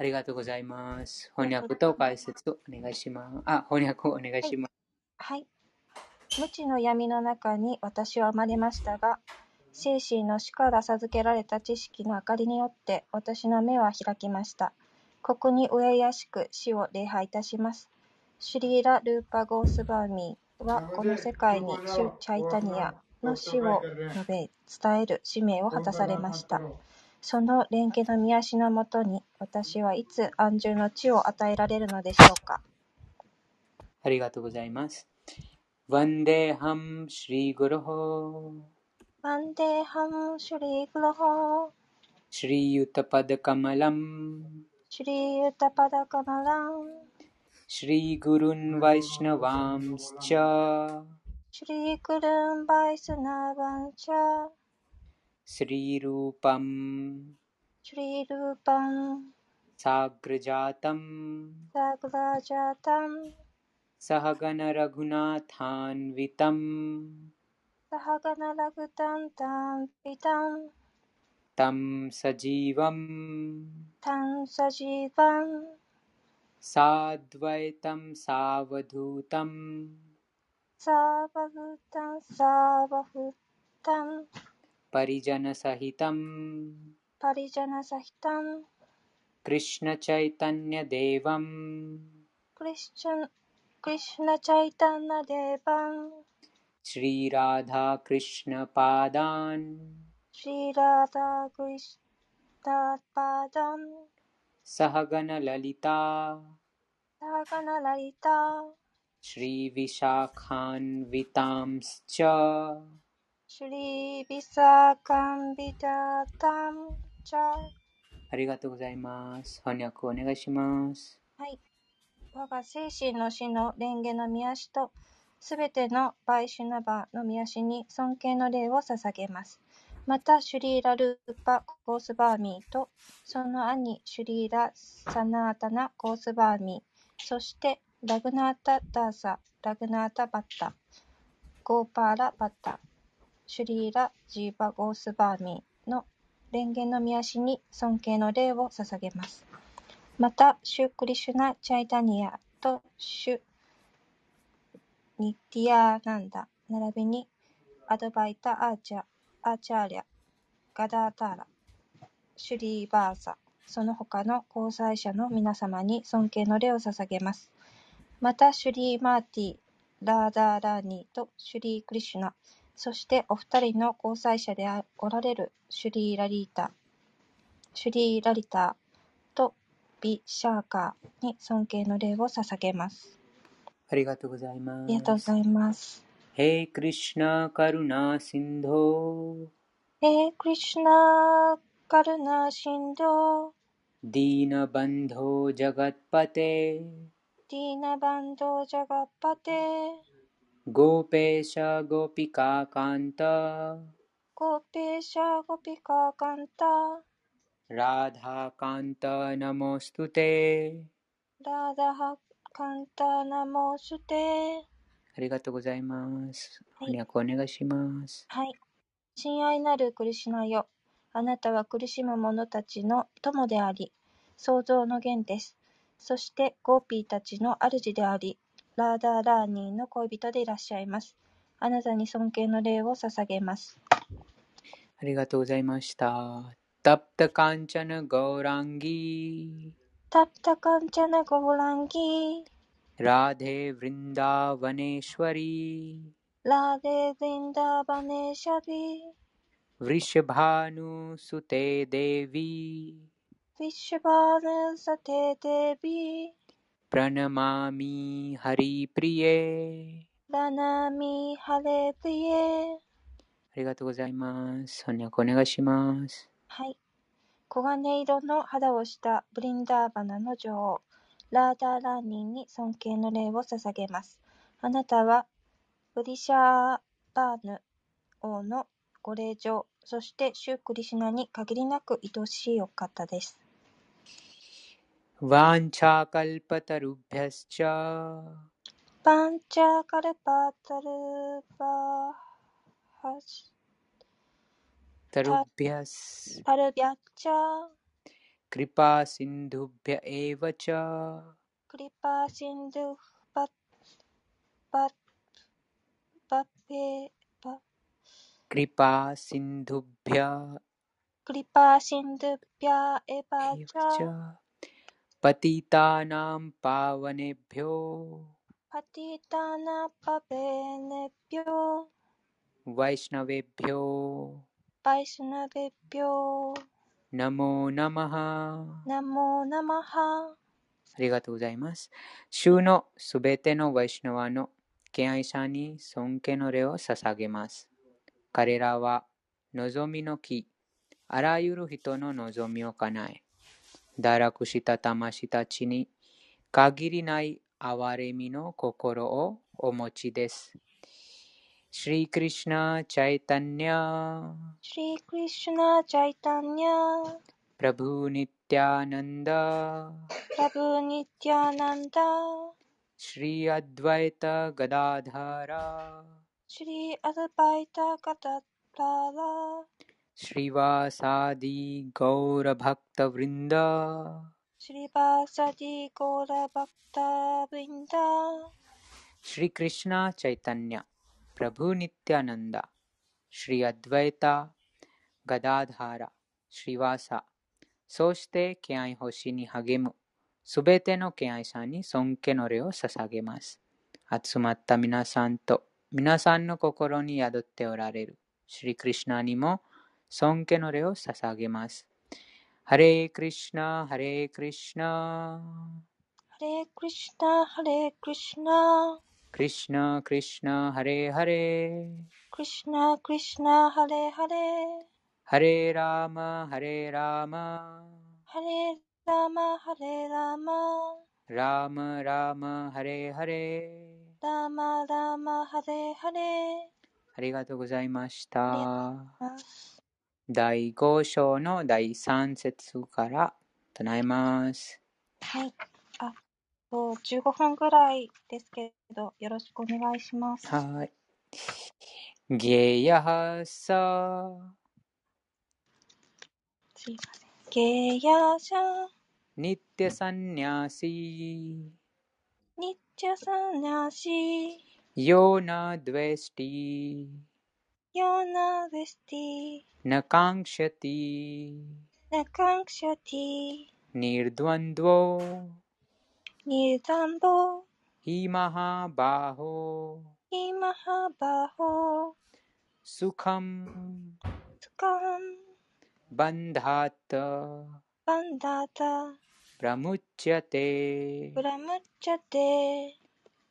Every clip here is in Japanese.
ありがとうございます。翻訳と解説お願いします。あ、翻訳お願いします。はい。無知の闇の中に私は生まれましたが、精神の死から授けられた知識の明かりによって私の目は開きました。ここに上やしく死を礼拝いたします。シュリーラ・ルーパ・ゴースバーミーはこの世界にシュ・チャイタニアの死を述べ伝える使命を果たされました。その蓮華の御足のもとに私はいつ安住の地を与えられるのでしょうか？ありがとうございます。ワンデーハム・シリー・グロホワンデーハム・シュリー・グロホシリー・ユタパダカマラムシリー・ユタパダカマラムシリー・グルン・ワイシナ・ワームスチャシリー・ परिजन परिजनसहितम्। परिजनसहितं कृष्णचैतन्यदेवं कृष्ण चैतन्य देवम् कृष्ण कृष्ण चैतन्य देवम् श्री राधा कृष्ण पादान् श्री राधा कृष्ण पादान् सहगन ललिता सहगन ललिता श्री विशाखान्वितांश्च シュリービサカンビタタンチャありがとうございます。翻訳お願いします。はい。我が精神の死の蓮華の宮足と、すべてのバイシュナバの宮足に尊敬の礼を捧げます。また、シュリーラ・ルーパ・コースバーミーと、その兄、シュリーラ・サナータナ・コースバーミー、そして、ラグナータ・ダーサ、ラグナータ・バッタ、ゴーパーラ・バッタ、シュリーラ・ジーバ・ゴースバーミーの蓮華の御足に尊敬の礼を捧げます。また、シュー・クリシュナ・チャイタニアとシュ・ニティアーナンダ、並びにアドバイタ・アーチャアーチャーリャ、ガダーターラ、シュリーバーサ、その他の交際者の皆様に尊敬の礼を捧げます。また、シュリー・マーティ、ラーダー・ラーニーとシュリー・クリシュナ、そしてお二人の交際者でおられるシュリー・ラリータ、シュリー・ラリタとビ・シャーカーに尊敬の礼を捧げます。ありがとうございます。ありがとうございます。へイクリシュナ・カルナ・シンドへイクリシュナ・カルナ・シンドディーナ・バンド・ジャガッパテディーナ・バンド・ジャガッパテゴペシャゴピカカンタゴペシャゴピカカンタラダカンタナモストテラダハカンタナモステありがとうございます。翻訳お願いします。はい。親愛なるクリシナよ。あなたは苦しむ者たちの友であり、創造の源です。そしてゴーピーたちの主であり、ラーダーラーニーの恋人でいらっしゃいます。あなたに尊敬の礼を捧げます。ありがとうございました。タプタカンチャナゴーランギー。タプタカンチャナゴーランギー。ラデヴリンダーバネーシュワリー。ラデヴリンダーバネーシャビー。ヴリシュप्रणमामि हरिप्रिये ラナミハレプリエありがとうございます。翻訳お願いします。はい。黄金色の肌をしたブリンダーバナの女王、ラーダーラーニーに尊敬の礼を捧げます。あなたは、ブリシャーバーヌ王のご令嬢、そしてシュークリシナに限りなく愛しいお方です。 वाञ्छाकल्पतरुभ्यश्च। तरुभ्यस् तरुभ्यश्च। कृपासिन्धुभ्य एव च। कृपासिन्धुः कृपासिन्धुभ्य कृपासिन्धुभ्य एव च। पतितानां पावनेभ्यो パティタナパペネピョ वैष्णवेभ्यो バイスナベピョ नमो नमः ナモナマハありがとうございます。週のすべてのワイシュナワの敬愛者に尊敬の礼を捧げます。彼らは望みの木、あらゆる人の望みを叶え、 堕落した魂たちに限りない憐れみの心をお持ちです。シリ・クリシナ・チャイタニャシリ・クリシナ・チャイタニャプラブ・ニッティアナンダプラブ・ニッティアナンダシリ・アドバイタ・ガダダラシリ・アドバイタ・ガダダラ श्रीवासादि गौरभक्तवृन्द श्रीवासादि गौरभक्तवृन्द श्रीकृष्ण चैतन्य प्रभु नित्यानन्द श्री अद्वैता ಗದಾಧಾರ ಶ್ರೀವಾಸ ಸೋಚ್ತೆ ಕೆಆಯ್ ಹೋಶಿನಿ ಹಗೆಮು ಸುಬೇತೆನೋ ಕೆಆಯ್ ಸಾನಿ ಸೊಂಕೆ ನೊರೆಯೋ ಸಸಾಗೆಮಾಸ್ ಅತ್ಸುಮತ್ತ ಮಿನಾಸಾನ್ ತೋ ಮಿನಾಸಾನ್ ನೋ ಕೊಕೊರೋ ನಿ ಯಾದೊತ್ತೆ ಓರಾರೆರು ಶ್ರೀ ಕೃಷ್ಣ ನಿಮೋ 尊敬の礼を捧げます。ハレークリシナ、ハレークリシナ、ハレークリシュナハレークリシュナクリシナ、クリシナ、ハレーハレー。クリシュナクリシュナハレハレハレーラーマ、ハレーラーマ、ハレラマハレラマラーマ、ラーマ、ハレーハレー。ラマラマハレハレありがとうございました。第5章の第3節から唱えます。はい。あと15分ぐらいですけどよろしくお願いします。はい。ゲヤハサ、すいません。ゲヤシャニッテサンニャシ、ニッチャサナシ。ヨーナドゥエスティ、ヨナベスティナカンシャティ、ナカンク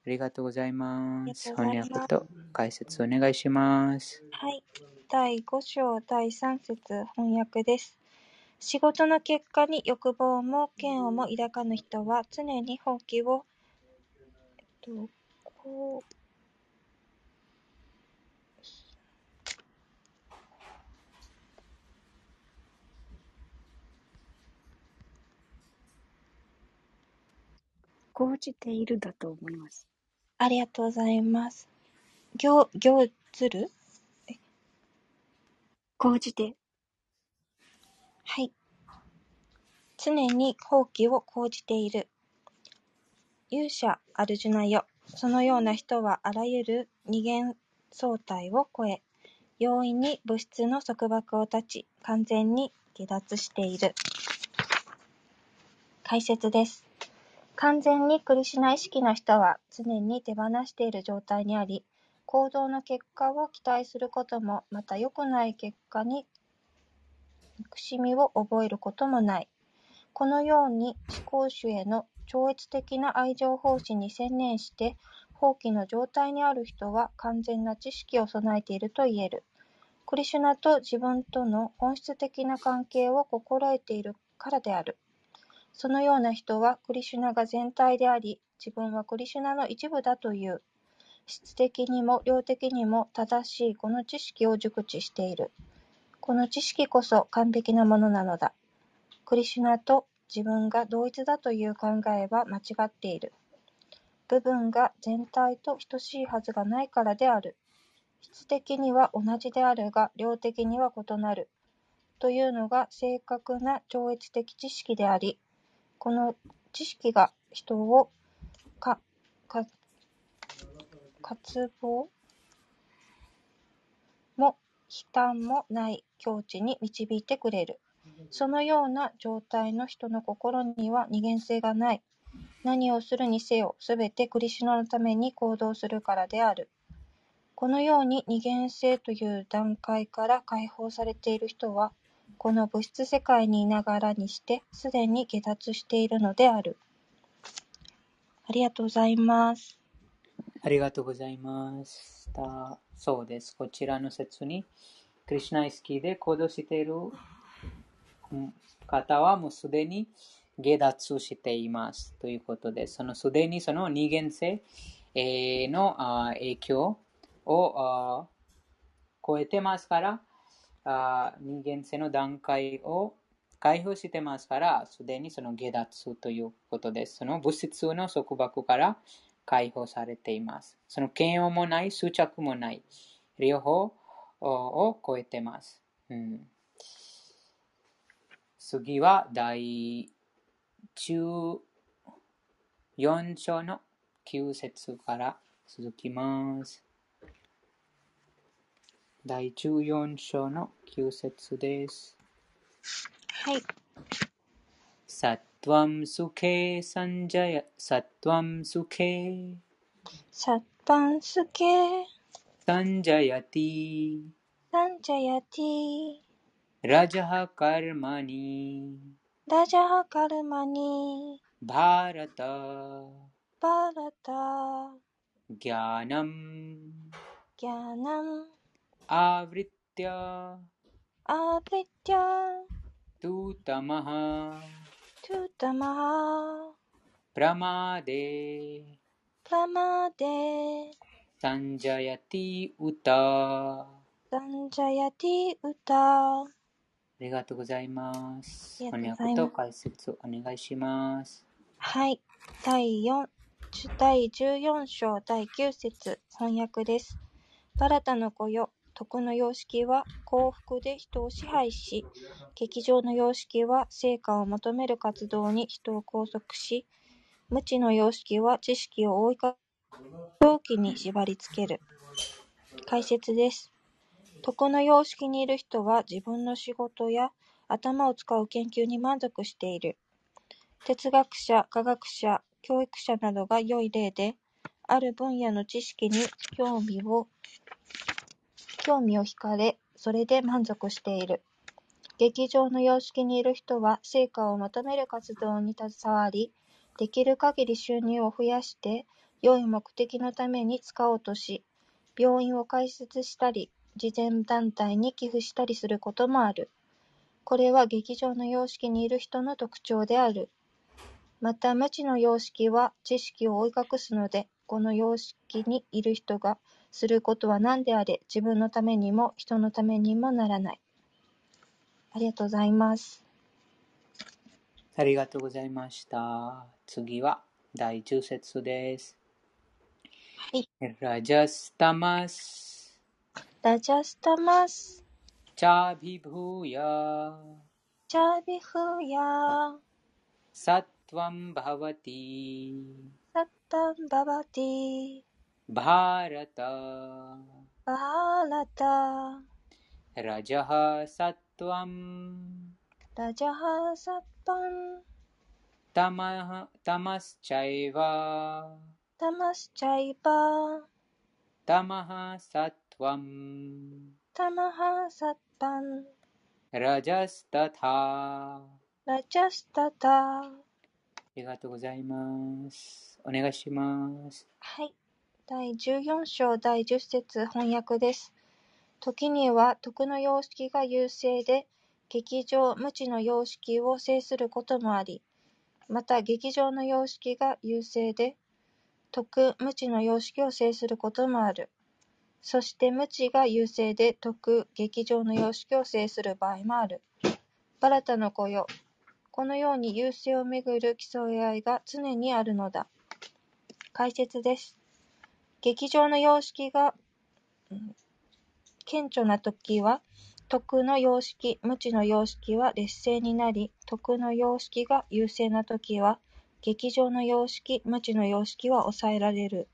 りがとうございます。ありがとうご翻ざいます訳と解説お願いします。はい。第5章第3節翻訳です。仕事の結果に欲望も嫌悪も抱かぬ人は常に放棄を、えっと、こう、講じているだと思います。ありがとうございます。行、行ずる？講じて、はい。常に放棄を講じている。勇者アルジュナよ。そのような人はあらゆる二元相対を超え、容易に物質の束縛を断ち、完全に離脱している。解説です。完全にクリシュナ意識の人は常に手放している状態にあり、行動の結果を期待することも、また良くない結果に憎しみを覚えることもない。このように思考主への超越的な愛情奉仕に専念して放棄の状態にある人は完全な知識を備えていると言える。クリシュナと自分との本質的な関係を心得ているからである。そのような人はクリシュナが全体であり、自分はクリシュナの一部だという、質的にも量的にも正しいこの知識を熟知している。この知識こそ完璧なものなのだ。クリシュナと自分が同一だという考えは間違っている。部分が全体と等しいはずがないからである。質的には同じであるが、量的には異なる。というのが正確な超越的知識であり、この知識が人をか、か、渇望も悲嘆もない境地に導いてくれる。そのような状態の人の心には二元性がない。何をするにせよ、すべてクリシュナのために行動するからである。このように二元性という段階から解放されている人は、この物質世界にいながらにして、すでに下脱しているのである。ありがとうございます。ありがとうございました。そうです。こちらの説に、クリシュナ意識で行動している方はもうすでに下脱していますということで、そのすでにその二元性の影響を超えてますから、あー二元性の段階を解放してますから、すでにその下脱ということです。その物質の束縛から解放されています。その嫌悪もない、執着もない、両方を超えてます。うん、次は第14章の9節から続きます。第14章の9節です。はい。サトワムスケサンジャヤ、サトワムスケサッパンスケ、サンジャヤティ、サンジャヤティ、ラジャハカルマニ、ラジャハカルマニ、バーラタ、バラタ、ギャナム、ギャナム、アア、アブリティア、トゥタマハ、トゥタマハ、プラマデ、プラマデ、サンジャヤティウタ。あサンジャヤティウタ。りがとうございます。ありがと翻うございます訳と解説お願いします。はい。第4、第14章第9節翻訳です。バラタの子よ、徳の様式は幸福で人を支配し、劇場の様式は成果を求める活動に人を拘束し、無知の様式は知識を追いか狂気に縛り付ける。解説です。徳の様式にいる人は自分の仕事や頭を使う研究に満足している。哲学者、科学者、教育者などが良い例で、ある分野の知識に興味を、興味を惹かれ、それで満足している。劇場の様式にいる人は、成果を求める活動に携わり、できる限り収入を増やして、良い目的のために使おうとし、病院を開設したり、慈善団体に寄付したりすることもある。これは劇場の様式にいる人の特徴である。また、無知の様式は知識を追い隠すので、この様式にいる人がすることは何であれ、自分のためにも人のためにもならない。ありがとうございます。ありがとうございました。次は第10節です。はい。ラジャスタマス、ラジャスタマス、チャビブーヤ、チャビフヤ、サトワンバワティ、サッタンババティ、バーラタ、バーラジャハサトワン、ラジャハサッパン、タマタマスチャイワ、タマスチャイバ、タマハサトワン、ラジャスタタ。ラジャスタタ。ありがとうございます。お願いします。はい。第14章第10節翻訳です。時には徳の様式が優勢で、劇場無知の様式を制することもあり、また劇場の様式が優勢で、徳無知の様式を制することもある。そして無知が優勢で徳劇場の様式を制する場合もある。バラタの子よ。このように優勢をめぐる競い合いが常にあるのだ。解説です。劇場の様式が、顕著な時は、徳の様式、無知の様式は劣勢になり、徳の様式が優勢なときは、劇場の様式、無知の様式は抑えられる。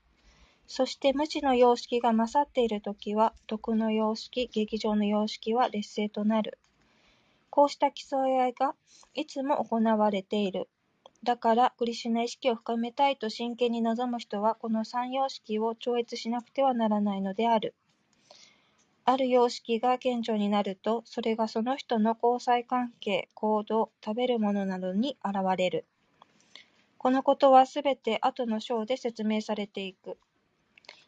そして無知の様式が勝っているときは、徳の様式、劇場の様式は劣勢となる。こうした競い合いがいつも行われている。だから、クリシュナ意識を深めたいと真剣に望む人は、この三様式を超越しなくてはならないのである。ある様式が顕著になると、それがその人の交際関係、行動、食べるものなどに現れる。このことはすべて後の章で説明されていく。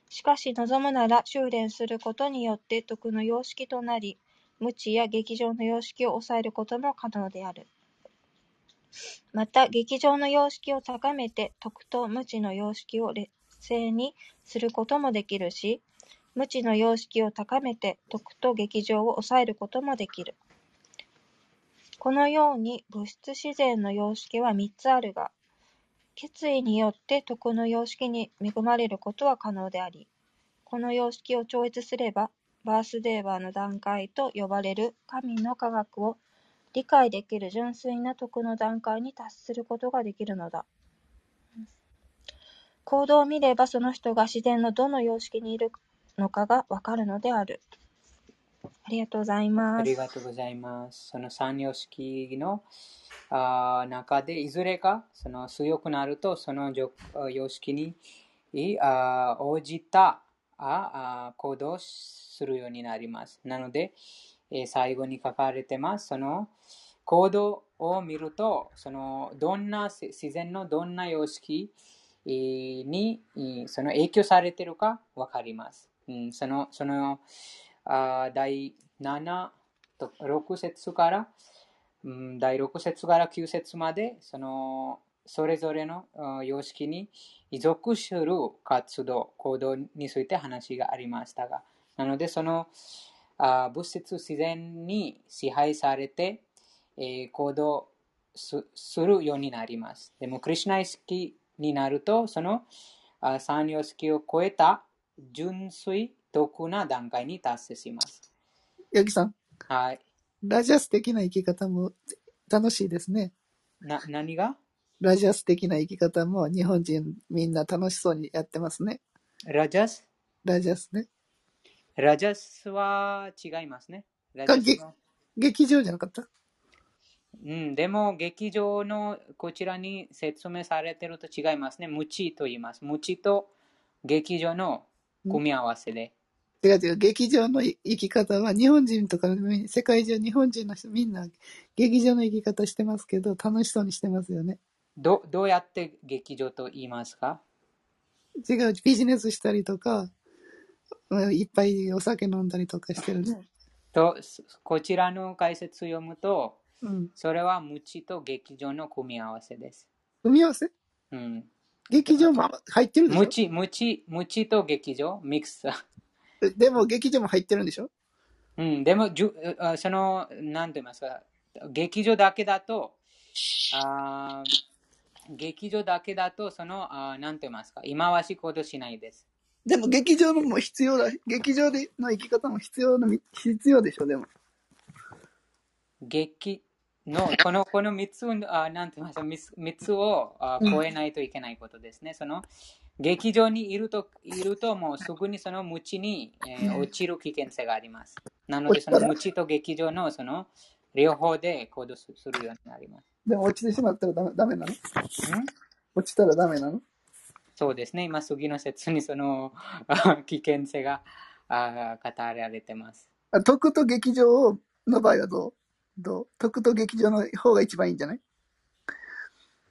しかし望むなら修練することによって徳の様式となり、無知や劇場の様式を抑えることも可能である。また、劇場の様式を高めて徳と無知の様式を劣勢にすることもできるし、無知の様式を高めて徳と劇場を抑えることもできる。このように物質自然の様式は三つあるが、決意によって徳の様式に恵まれることは可能であり、この様式を超越すれば、バースデーバーの段階と呼ばれる神の科学を理解できる純粋な徳の段階に達することができるのだ。行動を見ればその人が自然のどの様式にいるのかがわかるのである。ありがとうございます。りがとうございます。その三様式のあ中で、いずれかその強くなると、その様式にあ応じたああ行動するようになります。なので、え最後に書かれてます。その行動を見ると、そのどんな自然のどんな様式にその影響されているかわかります。うん、そのそのあ第7と6節から、うん、第6節から9節までそのそれぞれの様式に属する活動、行動について話がありましたが、なのでそのあー物質自然に支配されて、えー行動すするようになります。でも、クリシュナ意識になると、そのあー三様式を超えた純粋、徳な段階に達成します。ヤギさん、はい。ラジャス的な生き方も楽しいですね。な、何が？ラジャス的な生き方も日本人みんな楽しそうにやってますね。ラジャス？ラジャスね。ラジャスは違いますね。ラジャスは劇場じゃなかった？うん、でも、劇場のこちらに説明されていると違いますね。無知と言います。無知と劇場の組み合わせで。違う違う。劇場の生き方は日本人とか世界中日本人の人みんな劇場の生き方してますけど楽しそうにしてますよね。どどうやって劇場と言いますか？違う。ビジネスしたりとか、うんいっぱいお酒飲んだりとかしてるね。とこちらの解説を読むと、うん。それは無知と劇場の組み合わせです。組み合わせ？うん、劇場も入ってるでしょ？無知、無知、無知と劇場、ミックス。でも劇場も入ってるんでしょ？うん、でもじゅ、あその、なんて言いますか、劇場だけだと、あー劇場だけだと、その、あーなんて言いますか、忌まわしいことしないです。でも劇場のも必要だ。劇場での生き方も必要な、必要でしょ、でも。劇の、この、この3つを、あなんて言いますか、三つ三つをあ超えないといけないことですね。その、劇場にいると、いるともうすぐにその無知に、えー落ちる危険性があります。なので、その無知と劇場の、その、両方で行動すするようになります。でも落ちてしまったらダメダメなの？ん？落ちたらダメなの？そうですね。今、次の説にそのあ 危険性があ語られてます。あ徳と劇場の場合はどう？どう？徳と劇場の方が一番いいんじゃない？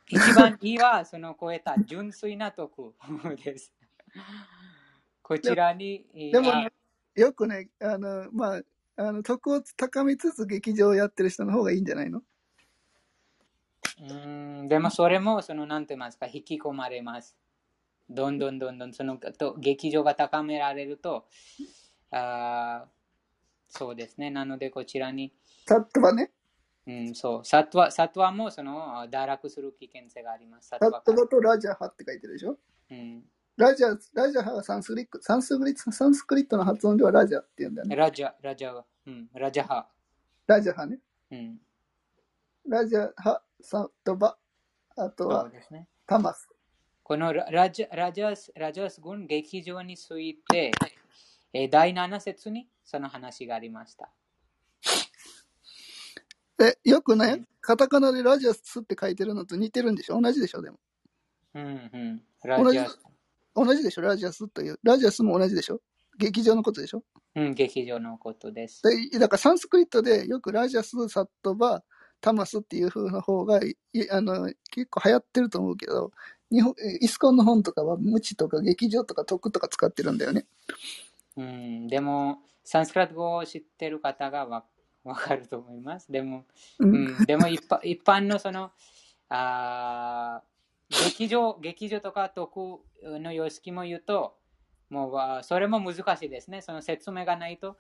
一番いいは、その超えた純粋な徳です。こちらに、でもあよくね、あの、まあ、あの、徳を高めつつ劇場をやってる人の方がいいんじゃないの？うーんでもそれも、その、なんて言いますか、引き込まれます。どんどんどんどん、その、と劇場が高められると、あーそうですね。なので、こちらに、サットはね、うん、そう、サトワ、サトワも、その、堕落する危険性があります。サトワとラジャハって書いてるでしょ？うん、ラジャ、ラジャハはサンスクリット、サンスクリット、サンスクリットの発音ではラジャって言うんだよね。ラジャ、ラジャは、うん、ラジャハ。ラジャハね。うん、ラジャハ、サトバ、あとはね。タマス。このララジャラジャスラジャス軍劇場について、えー第7節にその話がありました。え、よくねうん、カタカナでラジャスって書いてるのと似てるんでしょ？同じでしょ？でも。うんうん、ラ同じ？ジャス、同じでしょ？ラジャスという。ラジャスも同じでしょ？劇場のことでしょ？うん、劇場のことです。でだからサンスクリットでよくラジャス、サットバ、タマスっていう風な方がいあの結構流行ってると思うけど、日本えイスコンの本とかは無知とか劇場とか徳とか使ってるんだよね。うん、でも、サンスクラット語を知ってる方がわ わかると思います。でも、う。うんん、でも一般一般のそのあー劇場劇場とか徳の様式も言うともうそれも難しいですねその説明がないと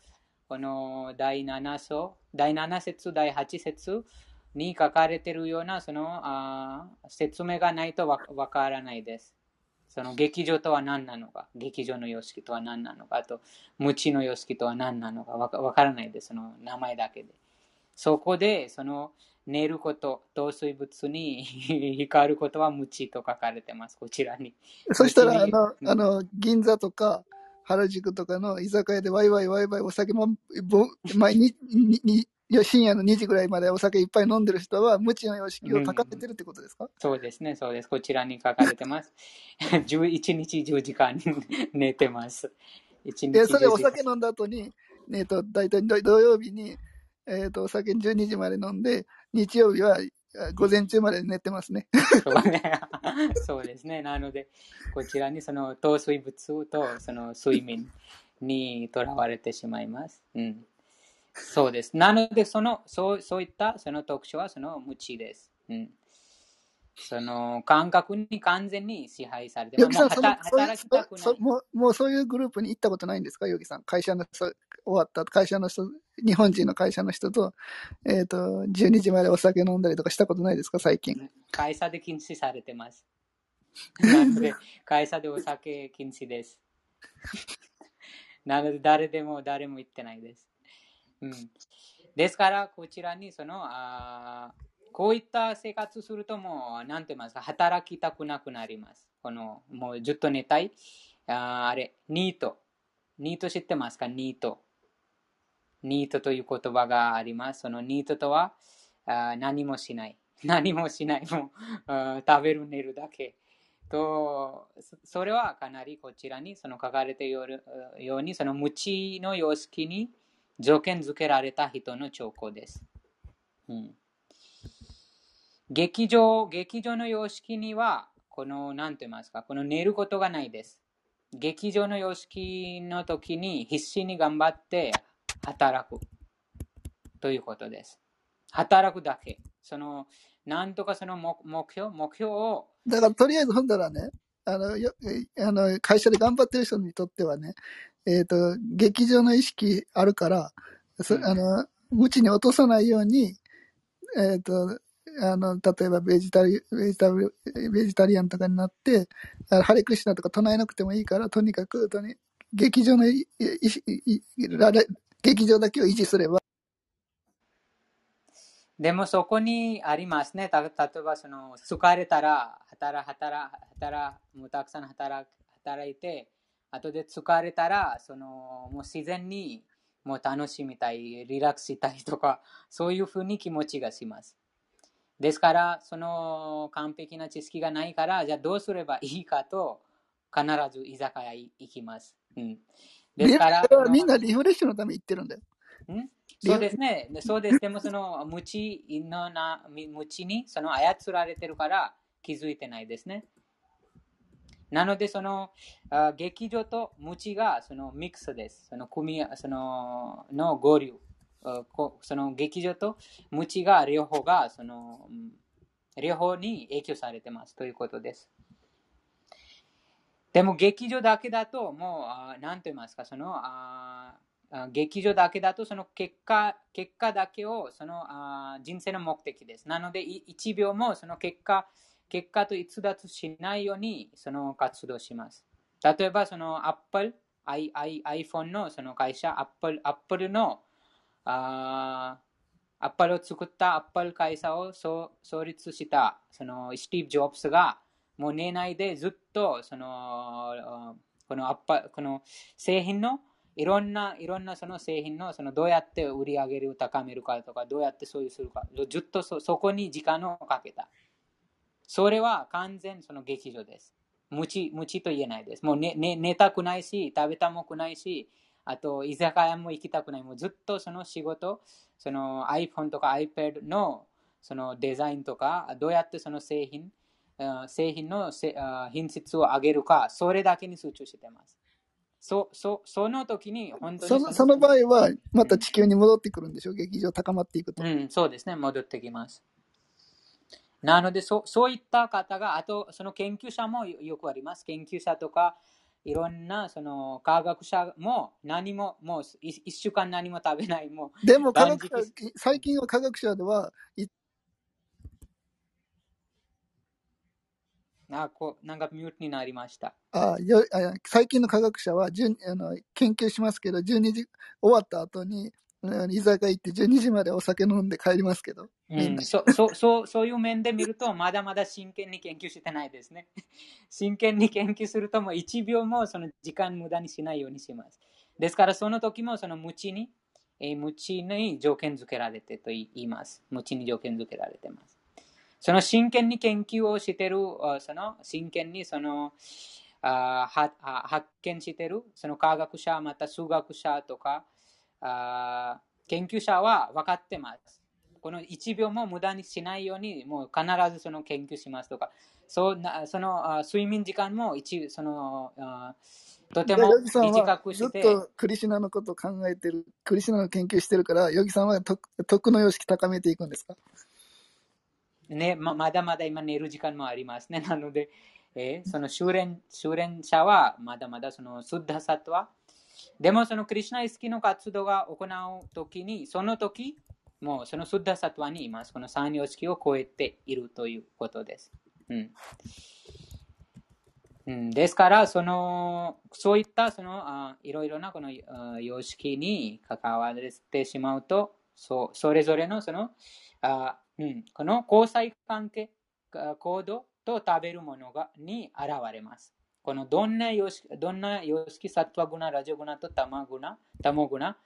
この第7章第7節第8節に書かれているようなそのあー説明がないとわわからないです。その劇場とは何なのか劇場の様式とは何なのかあと無知の様式とは何なのかわからないです。その名前だけで。そこで、その、寝ること、糖水物に 光ることは無知と書かれてます、こちらに。そしたら、あの、うん。あの、銀座とか、原宿とかの居酒屋でワイワイワイワイお酒も、ぼ毎日、深夜の2時ぐらいまでお酒いっぱい飲んでる人は無知の様式を高めてるってことですか、そうですね、そうです。こちらに書かれてます。11日10時間 寝てます。1日で、それ10時間お酒飲んだ後に、えっ、と、大体土土曜日に、えっ、と、お酒12時まで飲んで、日曜日はあ午前中まで寝てますね。そうね そうですね。なので、こちらにその糖水物とその睡眠にとらわれてしまいます。うん。そうです。なので、そのそうそういったその特徴はその無知です。うん。その感覚に完全に支配されて、ヨギさん、もうその働そういう働きたくないそ。もうもうそういうグループに行ったことないんですか、ヨギさん。会社の人、終わった会社の人、日本人の会社の人と、えっ、と、12時までお酒飲んだりとかしたことないですか、最近。会社で禁止されてます。なので、会社でお酒禁止です。なので、誰でも誰も言ってないです。うん、ですから、こちらにそのあこういった生活するともう、なんて言いますか、働きたくなくなります。このもうずっと寝たい。ああれ、ニート。ニート知ってますか？ニート。ニートという言葉があります。そのニートとはあ何もしない。何もしない。もう食べる、寝るだけ。と、そそれはかなりこちらにその書かれているように、その無知の様式に条件付けられた人の兆候です。うん、劇場、劇場の様式には、この、なんて言いますか、この寝ることがないです。劇場の様式の時に必死に頑張って働くということです。働くだけ。その、なんとかその目標、目標を、だから、とりあえず、ほんだらね、あの、よあの会社で頑張ってる人にとってはね、えっ、と、劇場の意識あるから、そうんあの、無知に落とさないように、えっ、と、あの、例えばベジタリ、ベジタリ、ベジタリアンとかになって、あハレクリシナとか唱えなくてもいいから、とにかく、とに劇場のいいられ劇場だけを維持すれば、でもそこにありますね。た例えばその疲れたら働働働もうたくさん働働いて、後で疲れたらそのもう自然にもう楽しみたい、リラックスしたいとか、そういうふうに気持ちがします。ですから、その完璧な知識がないから、じゃあどうすればいいかと、必ず居酒屋に行きます。うん、ですから、みんなリフレッシュのために行ってるんだよ。ん？そうですね。そうです。でもその無知のな無知にその操られてるから気づいてないですね。なのでそのあ劇場と無知がそのミックスです。その組みそのの合流。その劇場と無知が両方がその両方に影響されてますということです。でも劇場だけだともうあ何と言いますかそのあ劇場だけだとその結果結果だけをそのあ人生の目的です。なので1秒もその結果結果と逸脱しないようにその活動します。例えばその Apple、I I、iPhone のその会社 Apple, Apple のあアップルを作ったアップル会社を創立したそのスティーブ・ジョブズがもう年内でずっとそのこのアッパこの製品のいろんないろんなその製品のそのどうやって売り上げる高めるかとかどうやってそういうするかずっとそこに時間をかけたそれは完全その劇場です無知無知と言えないですもう寝、ね、寝たくないし食べたもくないしあと、居酒屋も行きたくない。もうずっとその仕事、その iPhone とか iPad のそのデザインとか、どうやってその製品、製品の品質を上げるか、それだけに集中してます。そそその時に本当にそのその場合は、また地球に戻ってくるんでしょ？う、劇場高まっていくと。うん、そうですね、戻ってきます。なのでそ、そういった方が、あと、その研究者もよくあります。研究者とか、いろんなその科学者も何ももう一週間何も食べないもうでも科学者最近は科学者ではあこなんかミュートになりました。あよあ最近の科学者はあの研究しますけど、12時終わった後に居酒屋行って12時までお酒飲んで帰りますけど。うん、そそ そそういう面で見ると、まだまだ真剣に研究してないですね。真剣に研究すると、もう1秒もその時間無駄にしないようにします。ですから、その時もその無知に、えー、無知に条件付けられてと言います。無知に条件付けられてます。その真剣に研究をしている、その真剣にそのあ発見している、その科学者、また数学者とか、あ研究者は分かってます。この1秒も無駄にしないように、もう必ずその研究しますとか、そうなその睡眠時間も一そのとても短くして。ずっとクリシナのことを考えてる、クリシナの研究してるから、ヨギさんは徳の様式高めていくんですか？ねま、まだまだ今寝る時間もありますね。なので、えー、その修練修練者はまだまだそのスッダサトはでもそのクリュナ意識の活動が行うときに、その時、もうそのスッダサトワにいます。この三様式を超えているということです。うんうん、ですから、そのそういったそのあいろいろなこの様式に関わってしまうと、そそれぞれのそのあ、うん、この交際関係、行動と食べるものがに現れます。このどんな様式、どんな様式、サトワグナ、ラジオグナとタマグナ、タモグナ、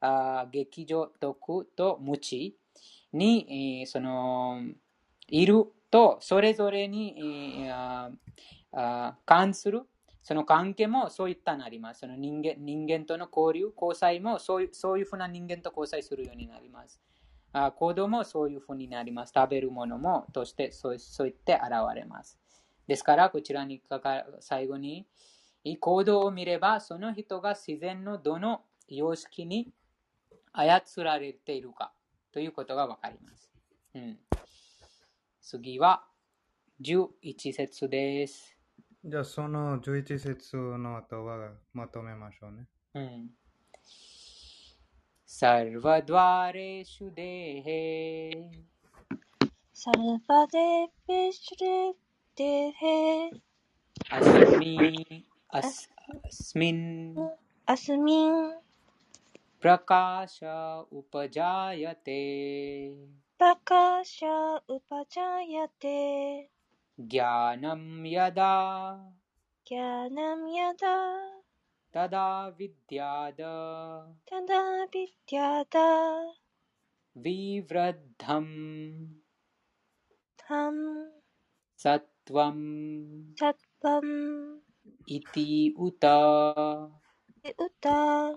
あ劇場、徳と無知に、え、その、いると、それぞれに、え、あ関する、その関係もそういったなります。その人間人間との交流、交際もそういうそういうふうな人間と交際するようになります。あ行動もそういうふうになります。食べるものもとしてそうそう言って現れます。ですから、こちらにかか最後に、行動を見れば、その人が自然のどの様式に操られているかということがわかります。うん、次は、11節です。じゃあ、その11節の後はまとめましょうね。うん。सर्वद्वारेषु देहे सर्वदेवेषु देहे अस्मि अस्मिन् अस्मिन् प्रकाश उपजायते प्रकाश उपजायते ज्ञानं यदा ज्ञानं यदा तदा विद्याद तदा विद्याद विवृद्धम् थम् सत्वं सत्वं सत्वम् इति उता 歌あ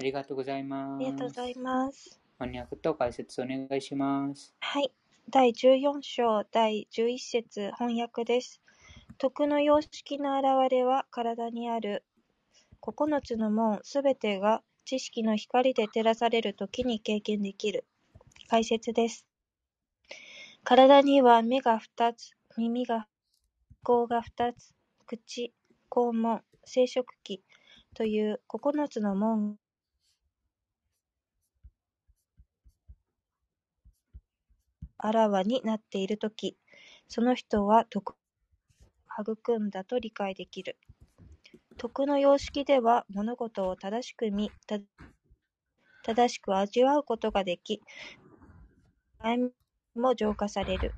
りがとうございます。ありがとうございます。翻訳と解説お願いします。はい。第14章第11節翻訳です。徳の様式の現れは体にある。9つの門すべてが知識の光で照らされるときに経験できる。解説です。体には目が2つ、耳が口が二つ、口、肛門、生殖器という九つの門あらわになっているとき、その人は徳を育んだと理解できる。徳の様式では物事を正しく見、正しく味わうことができ、愛も浄化される。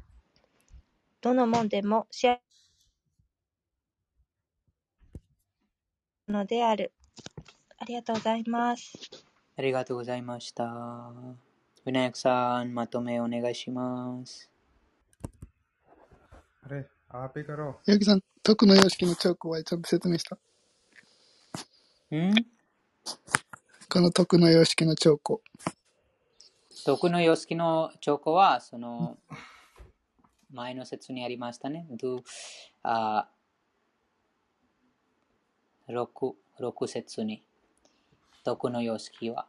どの門でも幸のである。ありがとうございます。ありがとうございました。ウィナヤクさん、まとめお願いします。あれアーペ ही करो さん、徳の様式のチョーはちゃんと説明した。ん？この徳の様式のチョー。毒の様式の兆候は、その、前の説にありましたね。あ6、6節に。徳の様式は。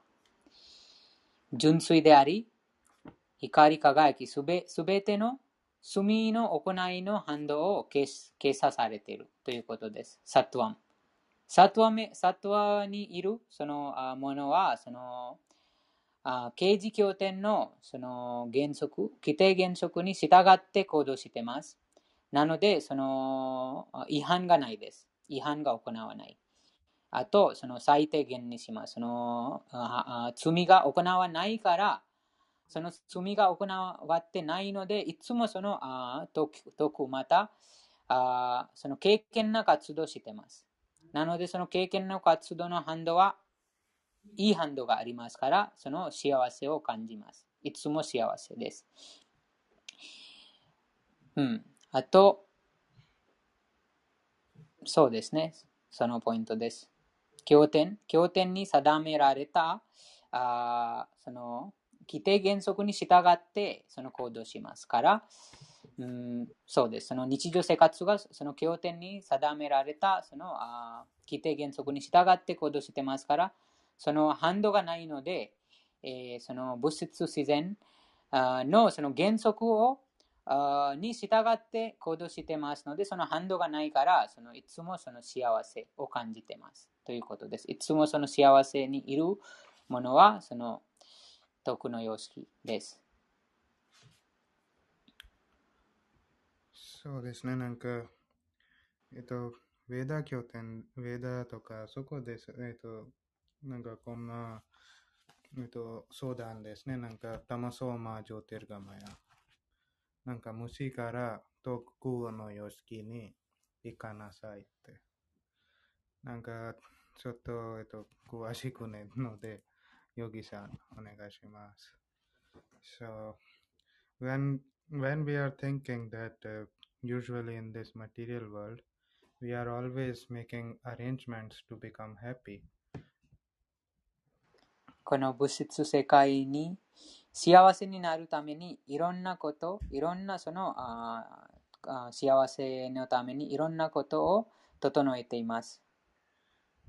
純粋であり、光り輝きすべ、すべての罪の行いの反動を消す消さされているということです。サトワン。サトワメサトワにいるそのあものは、その、あ刑事経典のその原則、規定原則に従って行動しています。なので、その違反がないです。違反が行わない。あと、その最低限にします。その罪が行わないから、その罪が行わってないので、いつもそのあ徳またあその経験な活動してます。なので、その経験の活動の反動はいい反動がありますから、その幸せを感じます。いつも幸せです。うん。あと、そうですね。そのポイントです。経典、経典に定められた、あその規定原則に従ってその行動しますから、うん、そうです。その日常生活がその経典に定められたそのあ規定原則に従って行動してますから、その反動がないので、えーその物質自然あのその原則をに従って行動してますので、その反動がないから、そのいつもその幸せを感じてます。ということです。いつもその幸せにいるものは、その徳の様式です。そうですね、なんか、えっと、ウェーダ経典、ウェーダーとか、そこです。えっと、なんかこんな、えっと、相談ですね。なんか、タマソーマージョーテルガマヤ。なんか、虫から徳の様式に行かなさいって。なんか、ちょっと、えっと、詳しくねので、ヨギさん、お願いします。So, when when we are thinking that uh, usually in this material world we are always making arrangements to become happy この物質世界に幸せになるためにいろんなこと、いろんなそのあ幸せのためにいろんなことを整えています。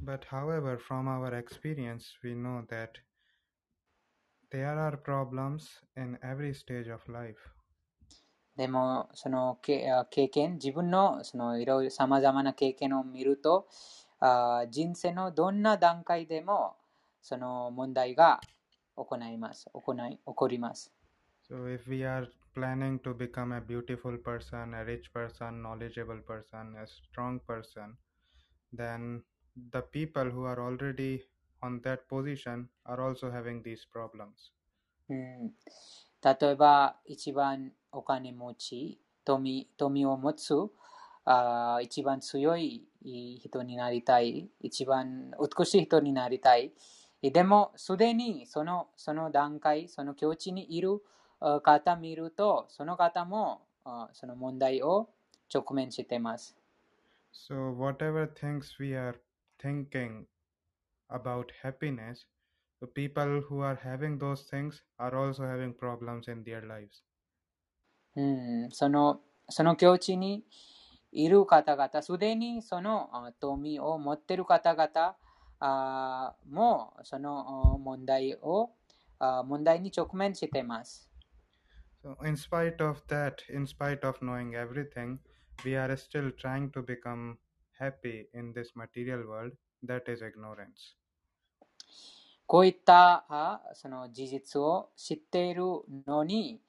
but however from our experience we know that there are problems in every stage of life でも、そのけあ経験、自分のそのいろいろさまざまな経験を見ると、あー人生のどんな段階でもその問題が行います。行い起こります。so if we are planning to become a beautiful person a rich person knowledgeable person a strong person then the people who are already on that position are also having these problems うん、例えば、一番お金持ち、富富を持つ、あー一番強い人になりたい、一番美しい人になりたい。でも、すでにそのその段階、その境地にいるあ方見ると、その方もあその問題を直面しています。So, whatever things we are thinking about happiness, the people who are having those things are also having problems in their lives. うん、そのその境地にいる方々、すでにそのあ富を持っている方々あもその問題を問題に直面しています。So, in spite of that, in spite of knowing everything, we are still trying to become happy in this material world. That is ignorance. こういったその事実を知っているのに、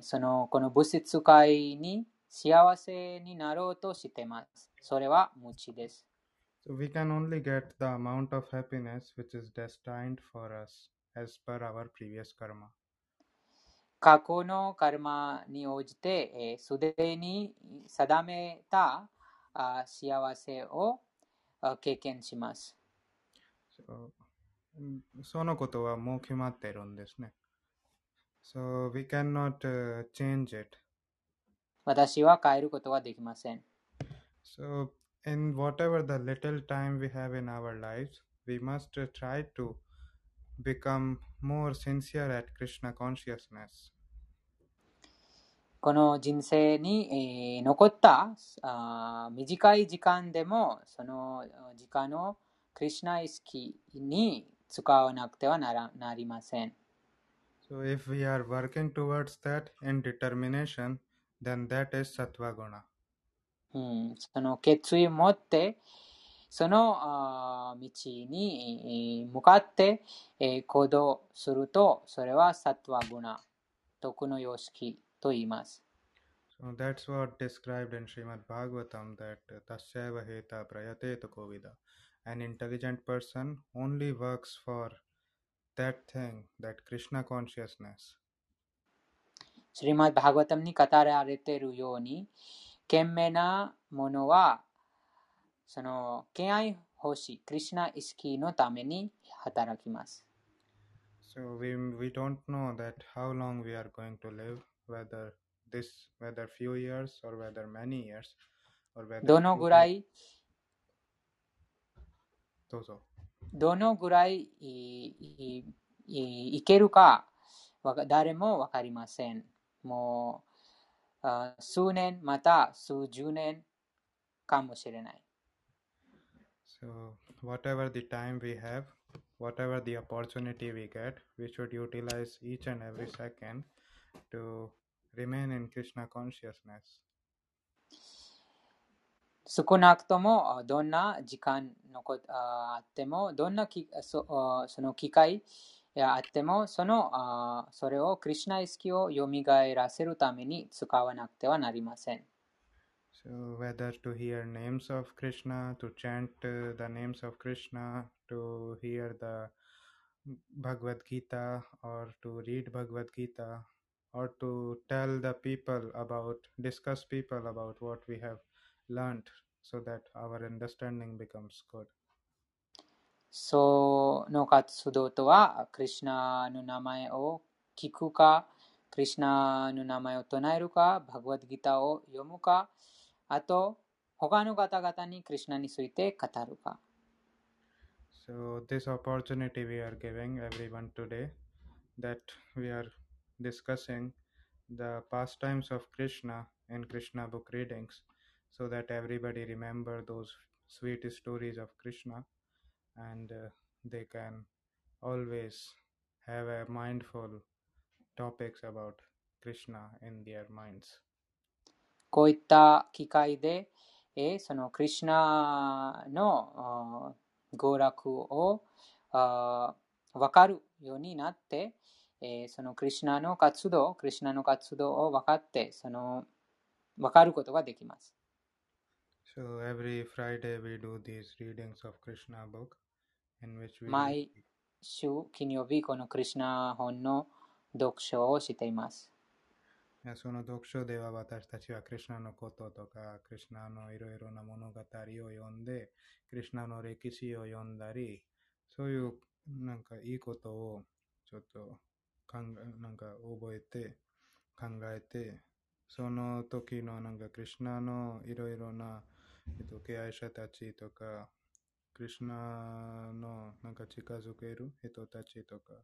そのこの物質界に幸せになろうとしています。それは無知です。So we can only get the amount of happiness which is destined for us as per our previous karma. 過去のカルマに応じて、す、で、に定めたあ幸せをあ経験します。So, うんそのことはもう決まってるんですね。So we cannot、uh, change it. 私は変えることはできません。So in whatever the little time we have in our lives, we must uh, try to become more sincere at Krishna consciousness. この人生に、えー残ったあー短い時間でも、そのあ時間をクリシュナ意識に使わなくてはならなりません。 So if we are working towards that in determination, then that is sattva guna. うん、その決意を持って、その道にえー向かって、えー行動すると、それはサトワグナ、徳の様式と言います。So that's what described in Srimad Bhagavatam that uh, tasyaiva heta prayateta kovida. An intelligent person only works for that thing, that Krishna consciousness. シリマッバーガワタムに語られているように、賢明なものは、その敬愛欲しい、クリシュナ意識のために働きます。So we we don't know that how long we are going to live, whether this whether few years or whether many years or whether どのぐらい、どうぞ。どのぐらいいいいいけるか、誰もわかりません。もう、あ数年、また数十年かもしれない。So whatever the time we have, whatever the opportunity we get, we should utilize each and every second to remain in Krishna consciousness. 少なくとも、あどんな時間のこああっても、どんなきそあその機会やあっても、そのあそれをクリシュナ意識を蘇らせるために使わなくてはなりません。 So whether to hear names of Krishna, to chant uh, the names of Krishna, to hear the Bhagavad Gita, or to read Bhagavad Gita, or to tell the people about, discuss people about what we have learnt, so that our understanding becomes good. その活動とは、クリシュナの名前を聞くか、クリシュナの名前を唱えるか、バグワッドギターを読むか、あと、他の方々にクリシュナについて語るか。So this opportunity we are giving everyone today that we are discussing the pastimes of Krishna in Krishna book readings so that everybody remember those sweet stories of Krishna and uh, they can always have a mindful topics about Krishna in their minds. こういった機会で、えーそのクリシュナの娯楽を分かるようになって、えーそのクリシュナの活動、クリシュナの活動を分かって、その分かることができます。So every Friday we do these readings of Krishna book 毎週金曜日、このクリシュナ本の読書をしています。その読書では私たちはクリシュナのこととか、クリシュナのいろいろな物語を読んで、クリシュナの歴史を読んだり、そういうなんかいいことをちょっと考えなんか覚えて、考えて、その時のなんかクリシュナのいろいろな、えっと、敬愛者たちとか、クリシュナのなんか近づける人たちとか、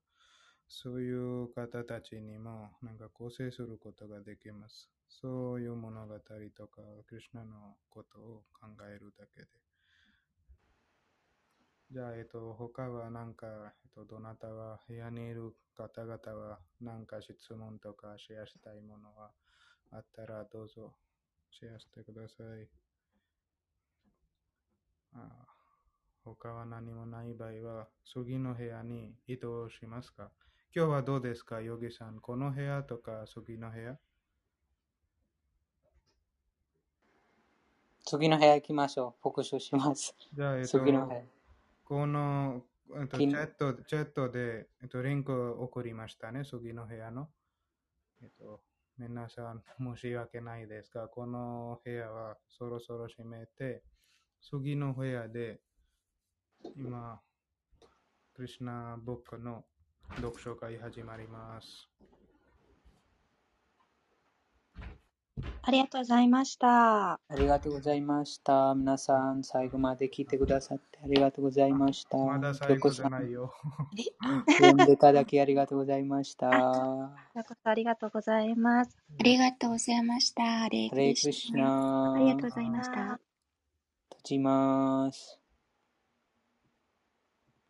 そういう方たちにもなんか構成することができます。そういう物語とか、クリシュナのことを考えるだけで。じゃあ、えっと、他はなんか、えっと、どなたは部屋にいる方々はなんか質問とかシェアしたいものはあったらどうぞシェアしてください。あ他は何もない場合は次の部屋に移動しますか？今日はどうですかヨギさん？この部屋とか次の部屋？次の部屋行きましょう。復習します。じゃあ、えっと、次の部屋。この、えっと、チきャット、チャットで、えっと、リンクを送りましたね、次の部屋の。えっと、皆さん、申し訳ないですが、この部屋はそろそろ閉めて、次の部屋で、今、クリシュナブックの読書会始まります。ありがとうございました。ありがとうございました。皆さん、最後まで聞いてくださってありがとうございました。まだ最後じゃないよ。読んでいただきありがとうございました。ありがとうございます。ありがとうございました。ありがとうございました。閉じます。